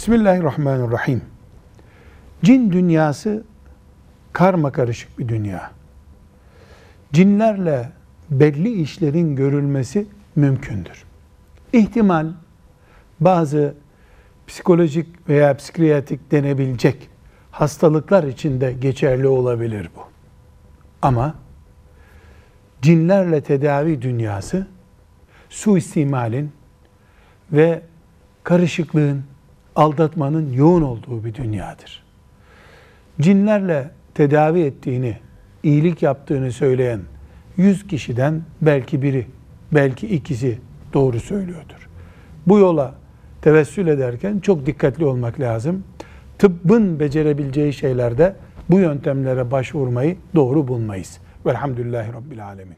Bismillahirrahmanirrahim. Cin dünyası karma karışık bir dünya. Cinlerle belli işlerin görülmesi mümkündür. İhtimal bazı psikolojik veya psikiyatrik denebilecek hastalıklar için de geçerli olabilir bu. Ama cinlerle tedavi dünyası suistimalin ve karışıklığın, aldatmanın yoğun olduğu bir dünyadır. Cinlerle tedavi ettiğini, iyilik yaptığını söyleyen 100 kişiden belki biri, belki ikisi doğru söylüyordur. Bu yola tevessül ederken çok dikkatli olmak lazım. Tıbbın becerebileceği şeylerde bu yöntemlere başvurmayı doğru bulmayız. Velhamdülillahi Rabbil Alemin.